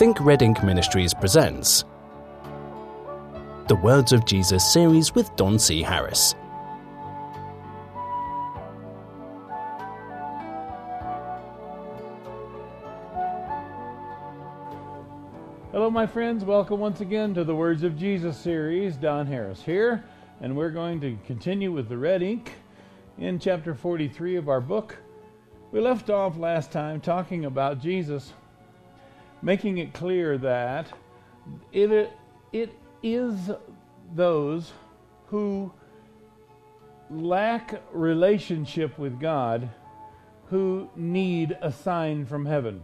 Think Red Ink Ministries presents the Words of Jesus series with Don C. Harris. Hello, my friends. Welcome once again to the Words of Jesus series. Don Harris here, and we're going to continue with the red ink in chapter 43 of our book. We left off last time talking about Jesus making it clear that it, it is those who lack relationship with God who need a sign from heaven.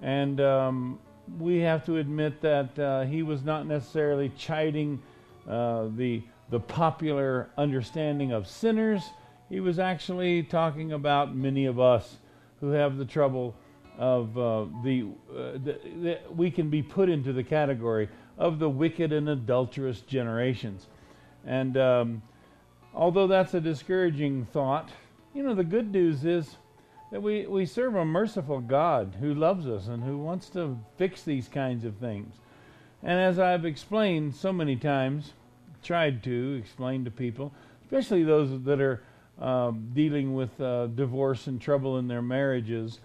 And um, we have to admit that uh, he was not necessarily chiding uh, the, the popular understanding of sinners. He was actually talking about many of us who have the trouble of uh, the, uh, the, the, we can be put into the category of the wicked and adulterous generations. And um, although that's a discouraging thought, you know, the good news is that we, we serve a merciful God who loves us and who wants to fix these kinds of things. And as I've explained so many times, tried to explain to people, especially those that are um, dealing with uh, divorce and trouble in their marriages,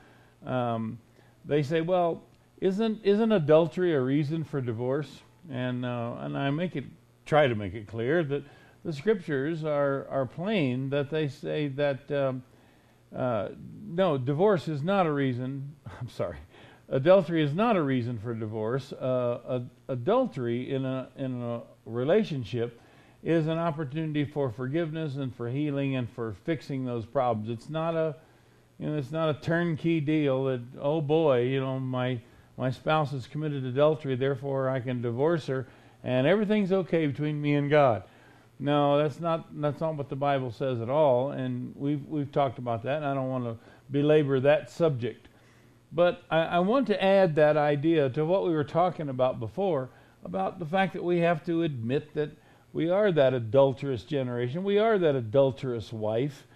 um, they say, well, isn't isn't adultery a reason for divorce? And uh, and I make it try to make it clear that the scriptures are are plain that they say that um, uh, no, divorce is not a reason. I'm sorry, adultery is not a reason for divorce. Uh, adultery in a in a relationship is an opportunity for forgiveness and for healing and for fixing those problems. It's not a you know, it's not a turnkey deal that, oh boy, you know, my, my spouse has committed adultery, therefore I can divorce her, and everything's okay between me and God. No, that's not that's not what the Bible says at all, and we've we've talked about that, and I don't want to belabor that subject. But I, I want to add that idea to what we were talking about before, about the fact that we have to admit that we are that adulterous generation, we are that adulterous wife,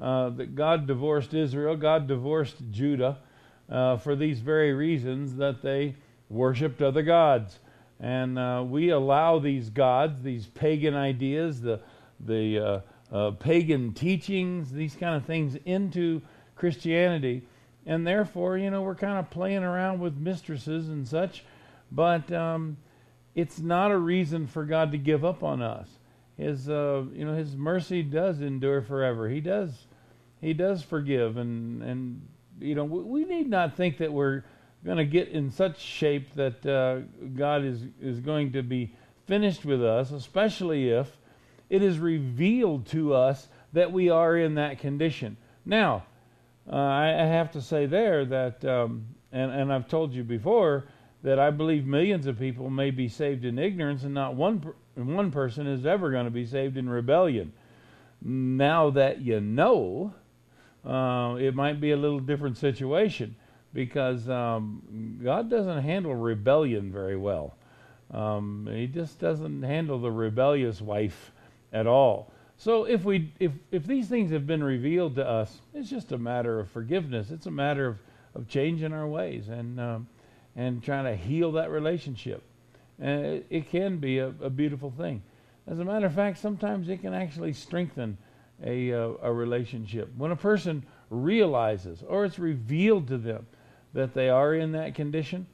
uh, that God divorced Israel, God divorced Judah uh, for these very reasons that they worshiped other gods. And uh, we allow these gods, these pagan ideas, the, the uh, uh, pagan teachings, these kind of things into Christianity. And therefore, you know, we're kind of playing around with mistresses and such. But um, it's not a reason for God to give up on us his uh, you know his mercy does endure forever. He does he does forgive, and and you know we, need not think that we're going to get in such shape that uh, God is is going to be finished with us, especially if it is revealed to us that we are in that condition. Now, uh, I, I, have to say there that, um, and, and I've told you before that I believe millions of people may be saved in ignorance, and not one one person is ever going to be saved in rebellion. Now that you know, uh, it might be a little different situation because um, God doesn't handle rebellion very well. Um, he just doesn't handle the rebellious wife at all. So if we if if these things have been revealed to us, it's just a matter of forgiveness. It's a matter of of changing our ways and um, and trying to heal that relationship. And it, it can be a, a, beautiful thing. As a matter of fact, sometimes it can actually strengthen a, uh, a relationship. When a person realizes or it's revealed to them that they are in that condition,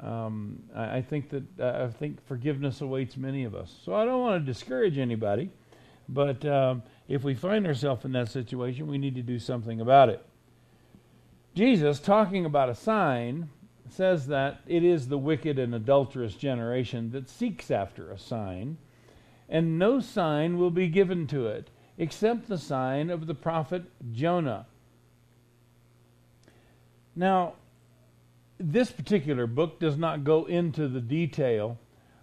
um, I, I, think that uh, I think forgiveness awaits many of us. So I don't want to discourage anybody, but um, if we find ourselves in that situation, we need to do something about it. Jesus, talking about a sign, says that it is the wicked and adulterous generation that seeks after a sign, and no sign will be given to it except the sign of the prophet Jonah. Now, this particular book does not go into the detail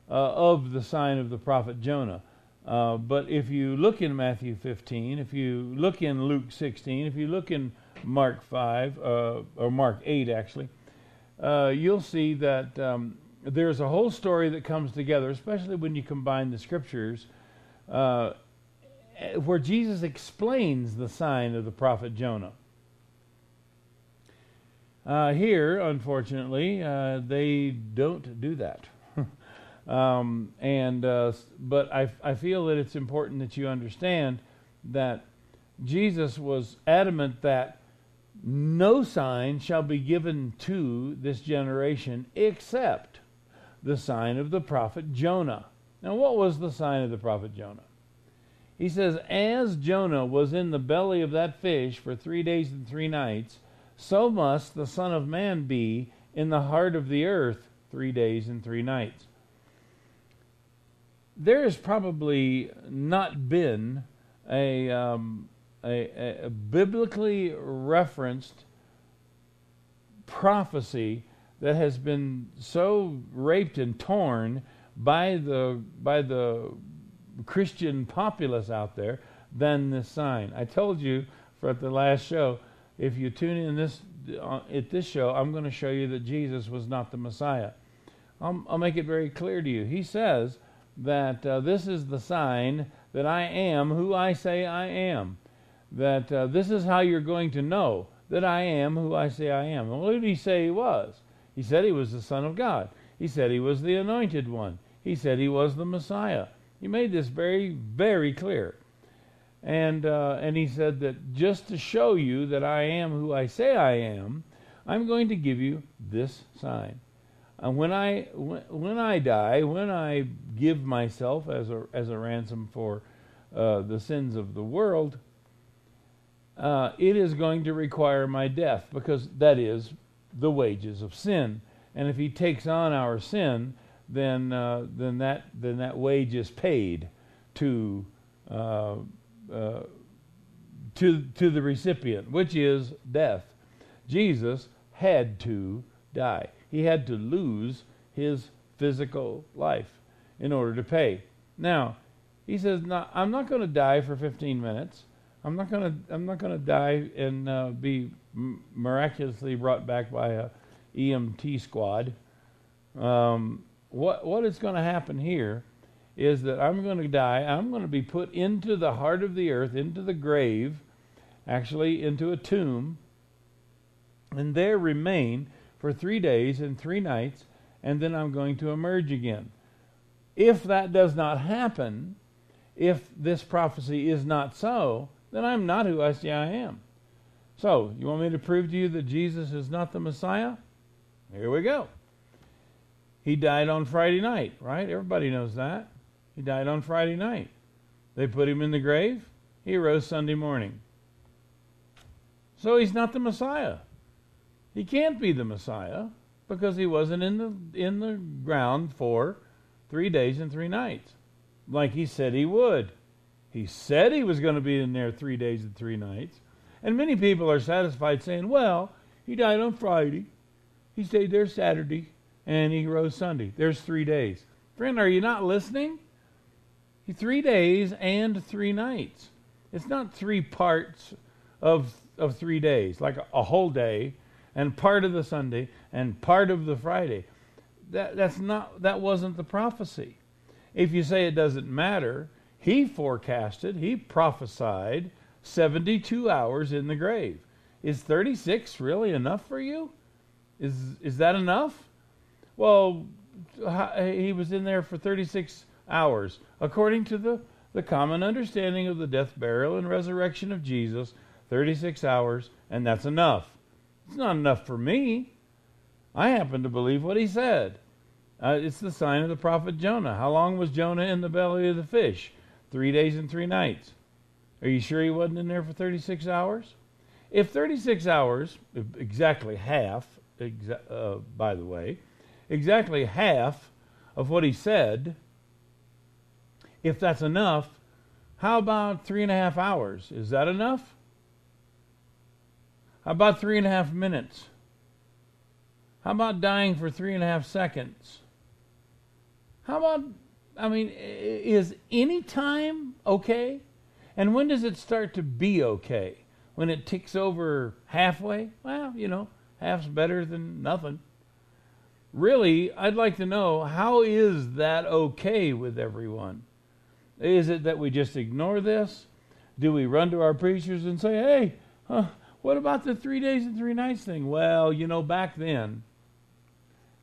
uh, of the sign of the prophet Jonah. Uh, but if you look in Matthew 15, if you look in Luke 16, if you look in Mark 5, uh, or Mark 8 actually, uh, you'll see that um, there's a whole story that comes together, especially when you combine the scriptures, uh, where Jesus explains the sign of the prophet Jonah. Uh, here, unfortunately, uh, they don't do that. um, and uh, but I, I feel that it's important that you understand that Jesus was adamant that no sign shall be given to this generation except the sign of the prophet Jonah. Now, what was the sign of the prophet Jonah? He says, As Jonah was in the belly of that fish for three days and three nights, so must the Son of Man be in the heart of the earth three days and three nights. There has probably not been a, um, a, a biblically referenced prophecy that has been so raped and torn by the by the Christian populace out there than this sign. I told you for at the last show if you tune in this uh, at this show, I'm going to show you that Jesus was not the Messiah. I'll, I'll make it very clear to you. He says that uh, this is the sign that I am who I say I am. That uh, this is how you're going to know that I am who I say I am. And what did he say he was? He said he was the Son of God. He said he was the anointed one. He said he was the Messiah. He made this very, very clear. And, uh, and he said that just to show you that I am who I say I am, I'm going to give you this sign. And when I, when, when I die, when I give myself as a, as a ransom for uh, the sins of the world, uh, it is going to require my death because that is the wages of sin. And if he takes on our sin, then, uh, then, that, then that wage is paid to uh, uh, to, to the recipient, which is death. Jesus had to die. He had to lose his physical life in order to pay. Now, he says, no, I'm not going to die for 15 minutes. I'm not to. I'm not to die and uh, be miraculously brought back by a EMT squad. Um, what what is going to happen here is that I'm going to die. I'm going to be put into the heart of the earth, into the grave, actually into a tomb, and there remain for three days and three nights, and then I'm going to emerge again. If that does not happen, if this prophecy is not so, then I'm not who I say I am. So, you want me to prove to you that Jesus is not the Messiah? Here we go. He died on Friday night, right? Everybody knows that. He died on Friday night. They put him in the grave. He rose Sunday morning. So he's not the Messiah. He can't be the Messiah because he wasn't in the in the ground for 3 days and 3 nights like he said he would. He said he was going to be in there 3 days and 3 nights. And many people are satisfied saying, "Well, he died on Friday. He stayed there Saturday and he rose Sunday. There's 3 days." Friend, are you not listening? three days and three nights. It's not three parts of of three days, like a, a, whole day, and part of the Sunday and part of the Friday. That that's not that wasn't the prophecy. If you say it doesn't matter, he forecasted, he prophesied 72 hours in the grave. Is 36 really enough for you? Is is that enough? Well, he was in there for 36 hours, according to the, the common understanding of the death, burial, and resurrection of Jesus, 36 hours, and that's enough. It's not enough for me. I happen to believe what he said. Uh, it's the sign of the prophet Jonah. How long was Jonah in the belly of the fish? Three days and three nights. Are you sure he wasn't in there for 36 hours? If 36 hours, exactly half, exa- uh, by the way, exactly half of what he said if that's enough, how about three and a half hours? Is that enough? How about three and a half minutes? How about dying for three and a half seconds? How about, I mean, is any time okay? And when does it start to be okay? When it ticks over halfway? Well, you know, half's better than nothing. Really, I'd like to know how is that okay with everyone? Is it that we just ignore this? Do we run to our preachers and say, hey, huh, What about the three days and three nights thing? Well, you know, back then,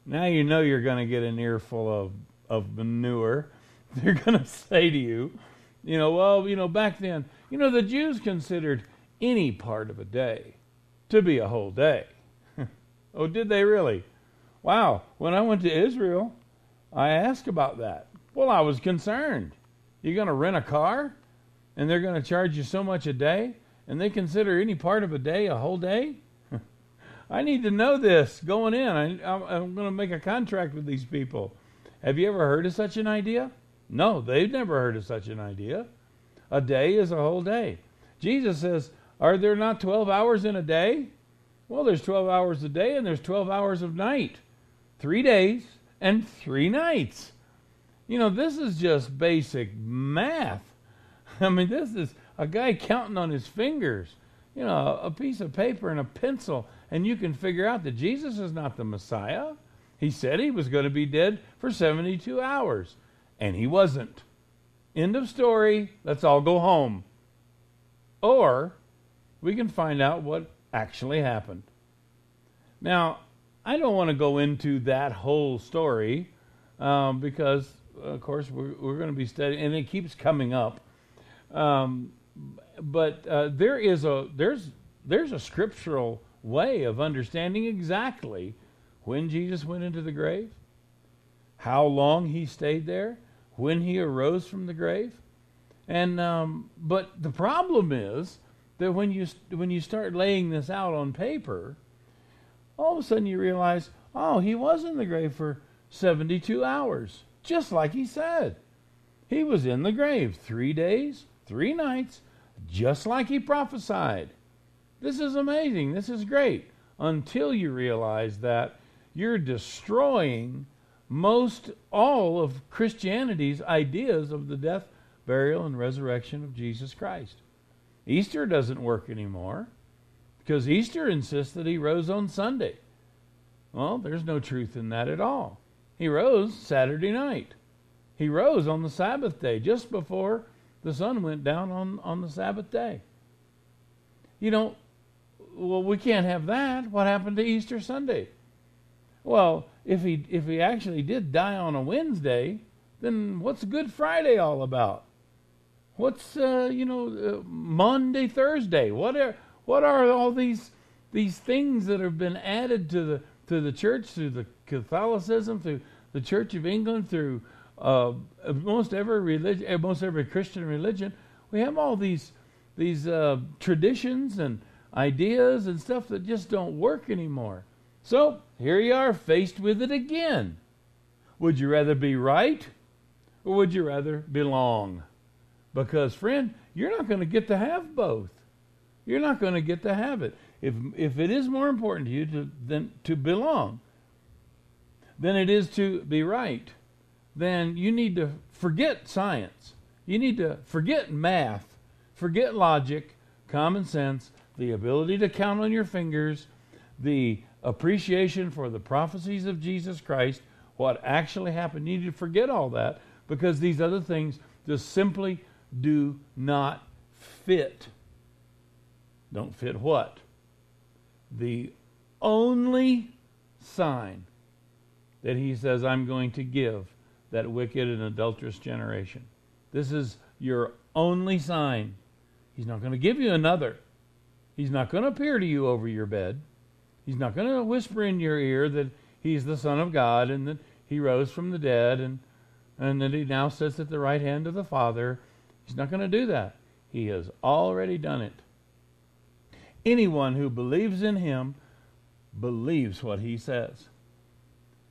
now you know you're going to get an earful of, of manure. They're going to say to you, you know, well, you know, back then, you know, the Jews considered any part of a day to be a whole day. oh, did they really? Wow. When I went to Israel, I asked about that. Well, I was concerned. You're going to rent a car and they're going to charge you so much a day and they consider any part of a day a whole day? I need to know this going in. I, am going to make a contract with these people. Have you ever heard of such an idea? No, they've never heard of such an idea. A day is a whole day. Jesus says, Are there not 12 hours in a day? Well, there's 12 hours a day and there's 12 hours of night. Three days and three nights. You know, this is just basic math. I mean, this is a guy counting on his fingers. You know, a piece of paper and a pencil, and you can figure out that Jesus is not the Messiah. He said he was going to be dead for 72 hours, and he wasn't. End of story. Let's all go home. Or we can find out what actually happened. Now, I don't want to go into that whole story um, because, of course, we're, we're going to be studying, and it keeps coming up. Um, but uh, there is a there's there's a scriptural way of understanding exactly when Jesus went into the grave, how long he stayed there, when he arose from the grave, and um, but the problem is that when you when you start laying this out on paper, all of a sudden you realize, oh, he was in the grave for 72 hours, just like he said. He was in the grave three days, three nights, just like he prophesied. This is amazing. This is great. Until you realize that you're destroying most all of Christianity's ideas of the death, burial, and resurrection of Jesus Christ. Easter doesn't work anymore because Easter insists that he rose on Sunday. Well, there's no truth in that at all. He rose Saturday night. He rose on the Sabbath day, just before the sun went down on, on the Sabbath day. You know, well, we can't have that. What happened to Easter Sunday? Well, if he if he actually did die on a Wednesday, then what's Good Friday all about? What's uh, you know uh, Maundy Thursday? What are what are all these these things that have been added to the to the church through the Catholicism, through the Church of England, through uh, most every religion, uh, most every Christian religion, we have all these these uh, traditions and ideas and stuff that just don't work anymore. So here you are, faced with it again. Would you rather be right, or would you rather belong? Because, friend, you're not going to get to have both. You're not going to get to have it. If if it is more important to you to than to belong than it is to be right, then you need to forget science. You need to forget math, forget logic, common sense, the ability to count on your fingers, the appreciation for the prophecies of Jesus Christ, what actually happened. You need to forget all that because these other things just simply do not fit. Don't fit what? The only sign that he says, I'm going to give that wicked and adulterous generation. This is your only sign. He's not going to give you another. He's not going to appear to you over your bed. He's not going to whisper in your ear that he's the Son of God and that he rose from the dead and, and that he now sits at the right hand of the Father. He's not going to do that. He has already done it. Anyone who believes in him believes what he says.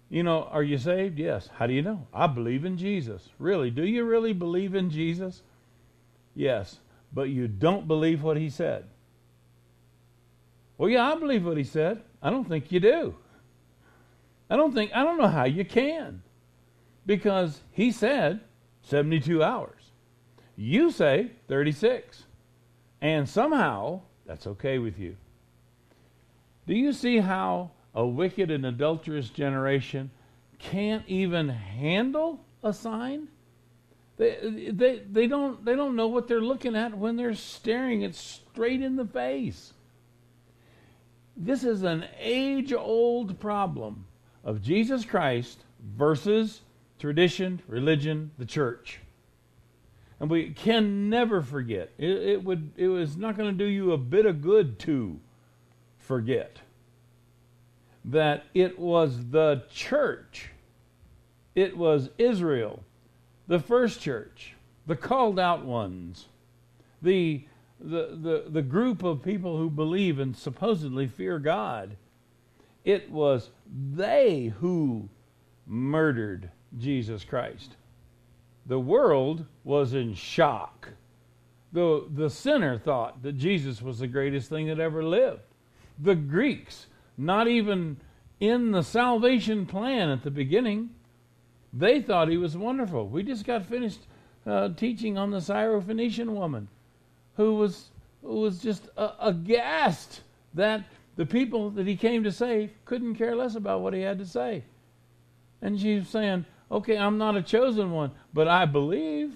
You know, are you saved? Yes. How do you know? I believe in Jesus. Really? Do you really believe in Jesus? Yes. But you don't believe what he said. Well, yeah, I believe what he said. I don't think you do. I don't think, I don't know how you can. Because he said 72 hours. You say 36. And somehow that's okay with you. Do you see how a wicked and adulterous generation can't even handle a sign. They, they, they, don't, they don't know what they're looking at when they're staring it straight in the face. This is an age old problem of Jesus Christ versus tradition, religion, the church. And we can never forget. It, it would it was not going to do you a bit of good to forget that it was the church. It was Israel, the first church, the called out ones, the the, the, the group of people who believe and supposedly fear God, it was they who murdered Jesus Christ. The world was in shock. The, the sinner thought that Jesus was the greatest thing that ever lived. The Greeks, not even in the salvation plan at the beginning, they thought he was wonderful. We just got finished uh, teaching on the Syrophoenician woman who was, who was just uh, aghast that the people that he came to save couldn't care less about what he had to say. And she was saying, Okay, I'm not a chosen one, but I believe.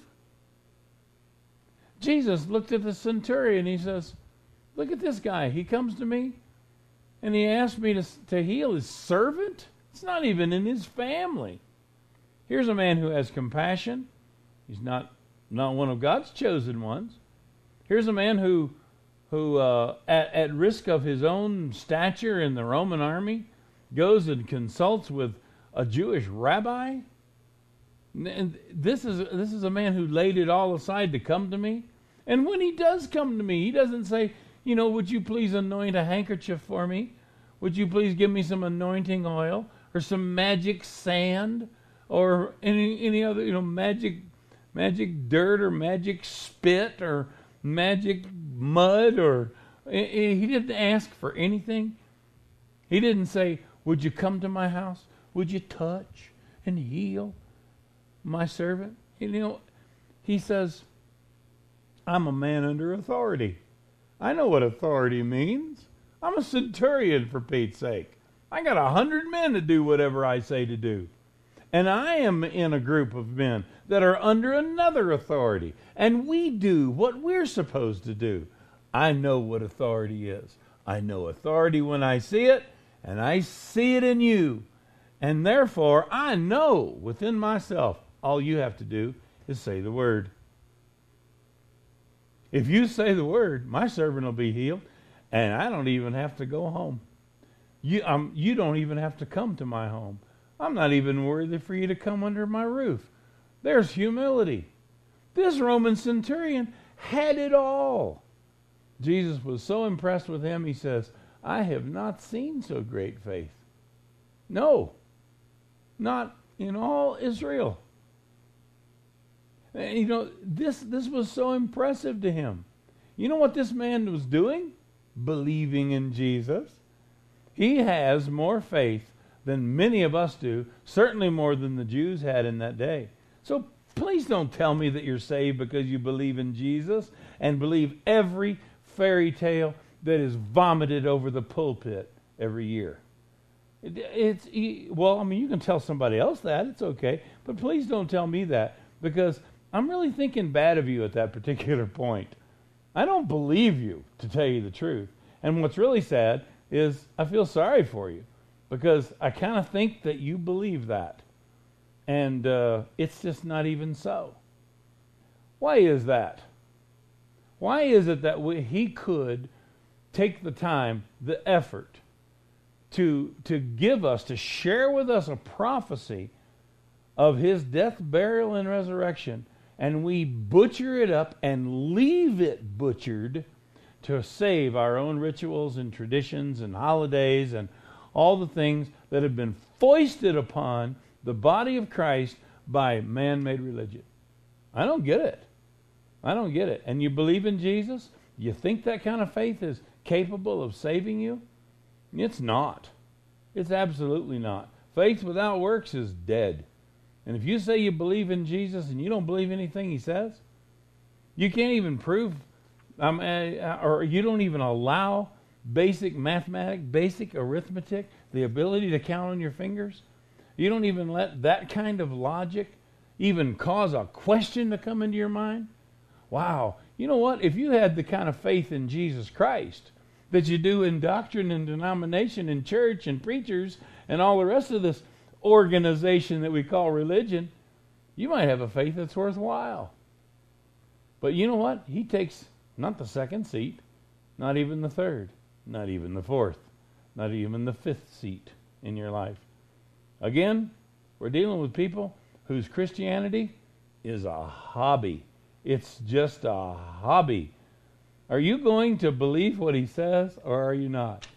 Jesus looked at the centurion. He says, Look at this guy. He comes to me and he asked me to, to heal his servant. It's not even in his family. Here's a man who has compassion. He's not, not one of God's chosen ones. Here's a man who, who uh, at, at risk of his own stature in the Roman army, goes and consults with a Jewish rabbi. And this is this is a man who laid it all aside to come to me. And when he does come to me, he doesn't say, you know, would you please anoint a handkerchief for me? Would you please give me some anointing oil or some magic sand or any any other, you know, magic magic dirt or magic spit or magic mud or eh, eh, he didn't ask for anything. He didn't say, "Would you come to my house? Would you touch and heal my servant?" You know, he says, "I'm a man under authority. I know what authority means. I'm a centurion for Pete's sake. I got a hundred men to do whatever I say to do." And I am in a group of men that are under another authority. And we do what we're supposed to do. I know what authority is. I know authority when I see it, and I see it in you. And therefore, I know within myself, all you have to do is say the word. If you say the word, my servant will be healed, and I don't even have to go home. You, um, you don't even have to come to my home. I'm not even worthy for you to come under my roof. There's humility. This Roman centurion had it all. Jesus was so impressed with him, he says, I have not seen so great faith. No, not in all Israel. And, you know, this, this was so impressive to him. You know what this man was doing? Believing in Jesus. He has more faith than many of us do, certainly more than the Jews had in that day. So please don't tell me that you're saved because you believe in Jesus and believe every fairy tale that is vomited over the pulpit every year. It, it's well, I mean, you can tell somebody else that it's okay, but please don't tell me that because I'm really thinking bad of you at that particular point. I don't believe you, to tell you the truth. And what's really sad is I feel sorry for you because I kind of think that you believe that. And uh, it's just not even so. Why is that? Why is it that we, he could take the time, the effort, to, to give us, to share with us a prophecy of his death, burial, and resurrection, and we butcher it up and leave it butchered to save our own rituals and traditions and holidays and all the things that have been foisted upon the body of Christ by man made religion. I don't get it. I don't get it. And you believe in Jesus? You think that kind of faith is capable of saving you? It's not. It's absolutely not. Faith without works is dead. And if you say you believe in Jesus and you don't believe anything he says, you can't even prove, um, uh, or you don't even allow basic mathematics, basic arithmetic, the ability to count on your fingers. You don't even let that kind of logic even cause a question to come into your mind. Wow. You know what? If you had the kind of faith in Jesus Christ that you do in doctrine and denomination and church and preachers and all the rest of this organization that we call religion, you might have a faith that's worthwhile. But you know what? He takes not the second seat, not even the third, not even the fourth, not even the fifth seat in your life. Again, we're dealing with people whose Christianity is a hobby. It's just a hobby. Are you going to believe what he says or are you not?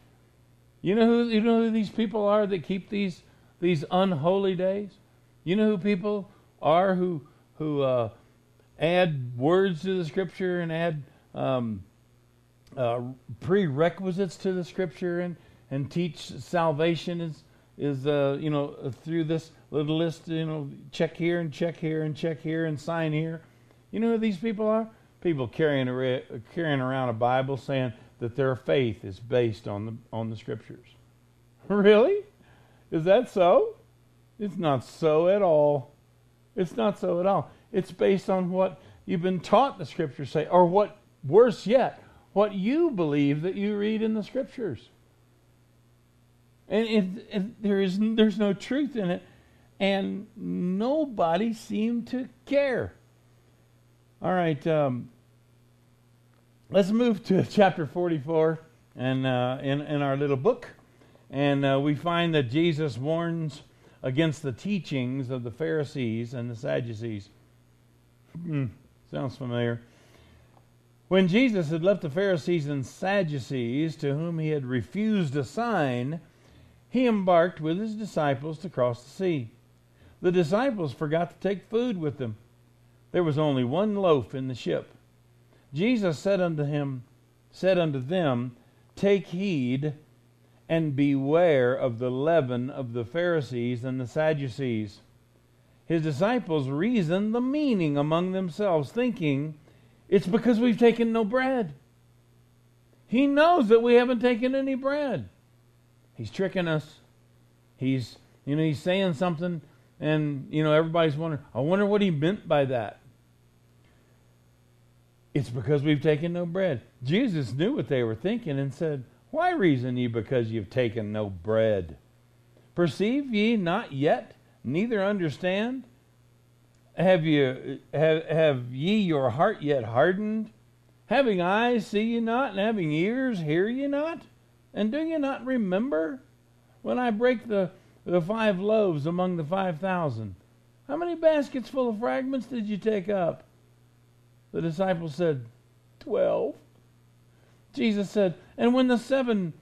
You know who you know who these people are that keep these these unholy days? You know who people are who who uh, add words to the scripture and add um, uh, prerequisites to the scripture and and teach salvation is is uh, you know through this little list you know check here and check here and check here and sign here. You know who these people are? People carrying a, carrying around a Bible saying that their faith is based on the on the scriptures. Really? Is that so? It's not so at all. It's not so at all. It's based on what you've been taught the scriptures say, or what worse yet, what you believe that you read in the scriptures. And it, it, there is there's no truth in it, and nobody seemed to care. All right, um, let's move to chapter 44 and uh, in in our little book, and uh, we find that Jesus warns against the teachings of the Pharisees and the Sadducees. Hmm, sounds familiar. When Jesus had left the Pharisees and Sadducees, to whom he had refused a sign, he embarked with his disciples to cross the sea. The disciples forgot to take food with them. There was only one loaf in the ship. Jesus said unto him, said unto them, Take heed and beware of the leaven of the Pharisees and the Sadducees. His disciples reasoned the meaning among themselves, thinking, It's because we've taken no bread. He knows that we haven't taken any bread. He's tricking us. He's, you know, he's saying something, and, you know, everybody's wondering, I wonder what he meant by that. It's because we've taken no bread. Jesus knew what they were thinking and said, Why reason ye because you've taken no bread? Perceive ye not yet, neither understand? Have you have, have ye your heart yet hardened? Having eyes see ye not, and having ears hear ye not? And do you not remember when I break the, the five loaves among the five thousand? How many baskets full of fragments did you take up? The disciples said, Twelve. Jesus said, And when the seven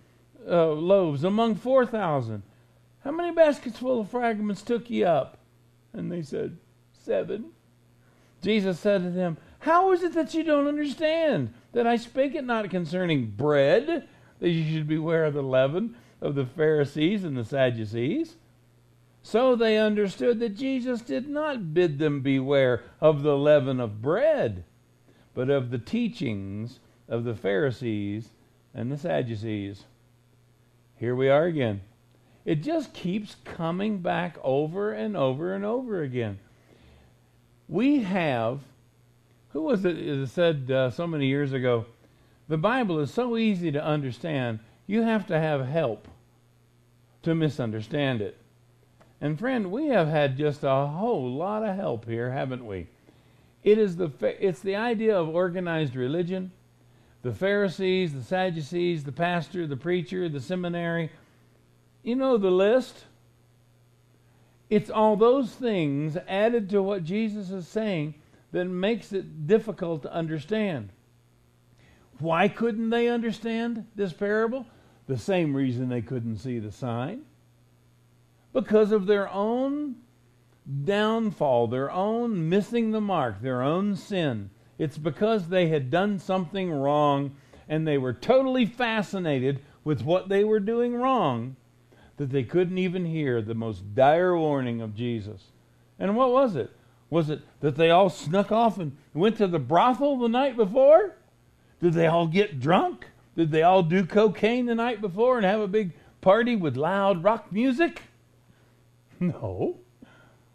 uh, loaves among four thousand, how many baskets full of fragments took ye up? And they said, Seven. Jesus said to them, How is it that you don't understand that I spake it not concerning bread? That you should beware of the leaven of the Pharisees and the Sadducees. So they understood that Jesus did not bid them beware of the leaven of bread, but of the teachings of the Pharisees and the Sadducees. Here we are again. It just keeps coming back over and over and over again. We have, who was it that said uh, so many years ago, the Bible is so easy to understand, you have to have help to misunderstand it. And friend, we have had just a whole lot of help here, haven't we? It is the it's the idea of organized religion. The Pharisees, the Sadducees, the pastor, the preacher, the seminary. You know the list. It's all those things added to what Jesus is saying that makes it difficult to understand. Why couldn't they understand this parable? The same reason they couldn't see the sign. Because of their own downfall, their own missing the mark, their own sin. It's because they had done something wrong and they were totally fascinated with what they were doing wrong that they couldn't even hear the most dire warning of Jesus. And what was it? Was it that they all snuck off and went to the brothel the night before? Did they all get drunk? Did they all do cocaine the night before and have a big party with loud rock music? No.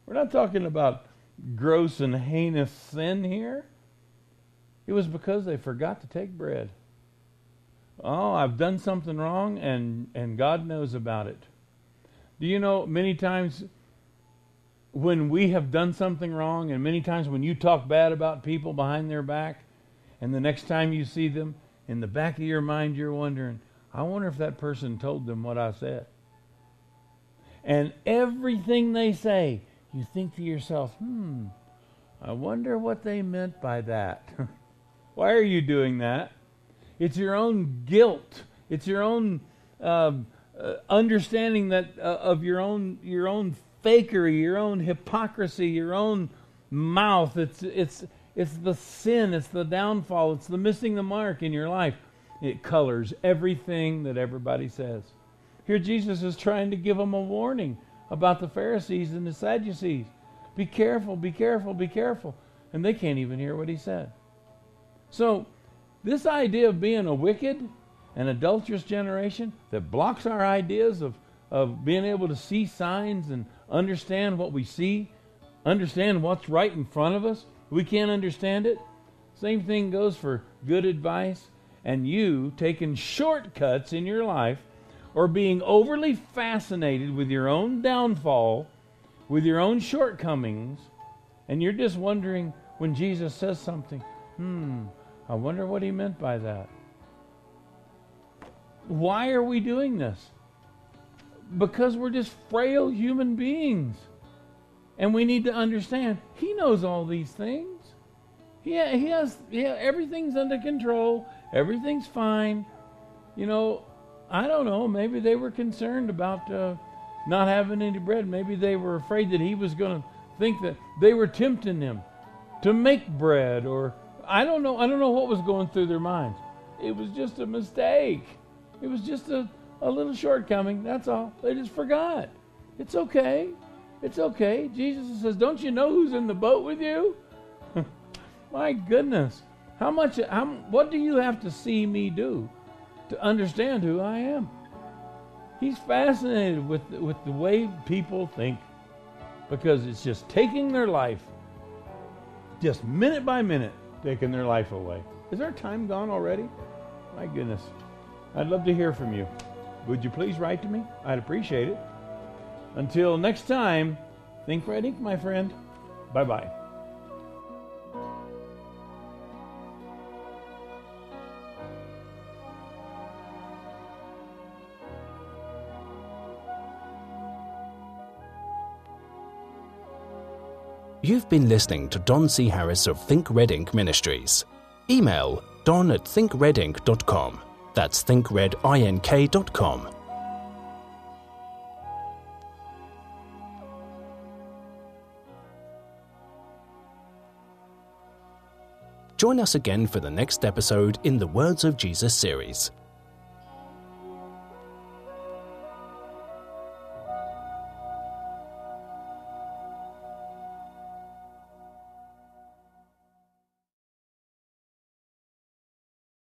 We're not talking about gross and heinous sin here. It was because they forgot to take bread. oh, I've done something wrong and, and God knows about it. Do you know many times when we have done something wrong, and many times when you talk bad about people behind their back, and the next time you see them, in the back of your mind, you're wondering, I wonder if that person told them what I said. And everything they say, you think to yourself, hmm, I wonder what they meant by that. Why are you doing that? It's your own guilt. It's your own uh, uh, understanding that uh, of your own your own fakery, your own hypocrisy, your own mouth. It's it's it's the sin. It's the downfall. It's the missing the mark in your life. It colors everything that everybody says. Here, Jesus is trying to give them a warning about the Pharisees and the Sadducees. Be careful, be careful, be careful. And they can't even hear what he said. So, this idea of being a wicked and adulterous generation that blocks our ideas of, of being able to see signs and understand what we see, understand what's right in front of us, we can't understand it. Same thing goes for good advice and you taking shortcuts in your life or being overly fascinated with your own downfall, with your own shortcomings, and you're just wondering when Jesus says something, hmm, I wonder what he meant by that. Why are we doing this? Because we're just frail human beings. And we need to understand he knows all these things. He, he has he, everything's under control. Everything's fine. You know, I don't know. Maybe they were concerned about uh, not having any bread. Maybe they were afraid that he was going to think that they were tempting him to make bread or I don't know. I don't know what was going through their minds. It was just a mistake. It was just a, a little shortcoming. That's all. They just forgot. It's okay. It's okay. Jesus says, Don't you know who's in the boat with you? My goodness. How much, how, what do you have to see me do to understand who I am? He's fascinated with, with the way people think because it's just taking their life, just minute by minute, taking their life away. Is our time gone already? My goodness. I'd love to hear from you. Would you please write to me? I'd appreciate it. Until next time, think red ink, my friend. Bye bye. You've been listening to Don C. Harris of Think Red Ink Ministries. Email don at thinkredink.com. That's thinkredink.com. Join us again for the next episode in the Words of Jesus series.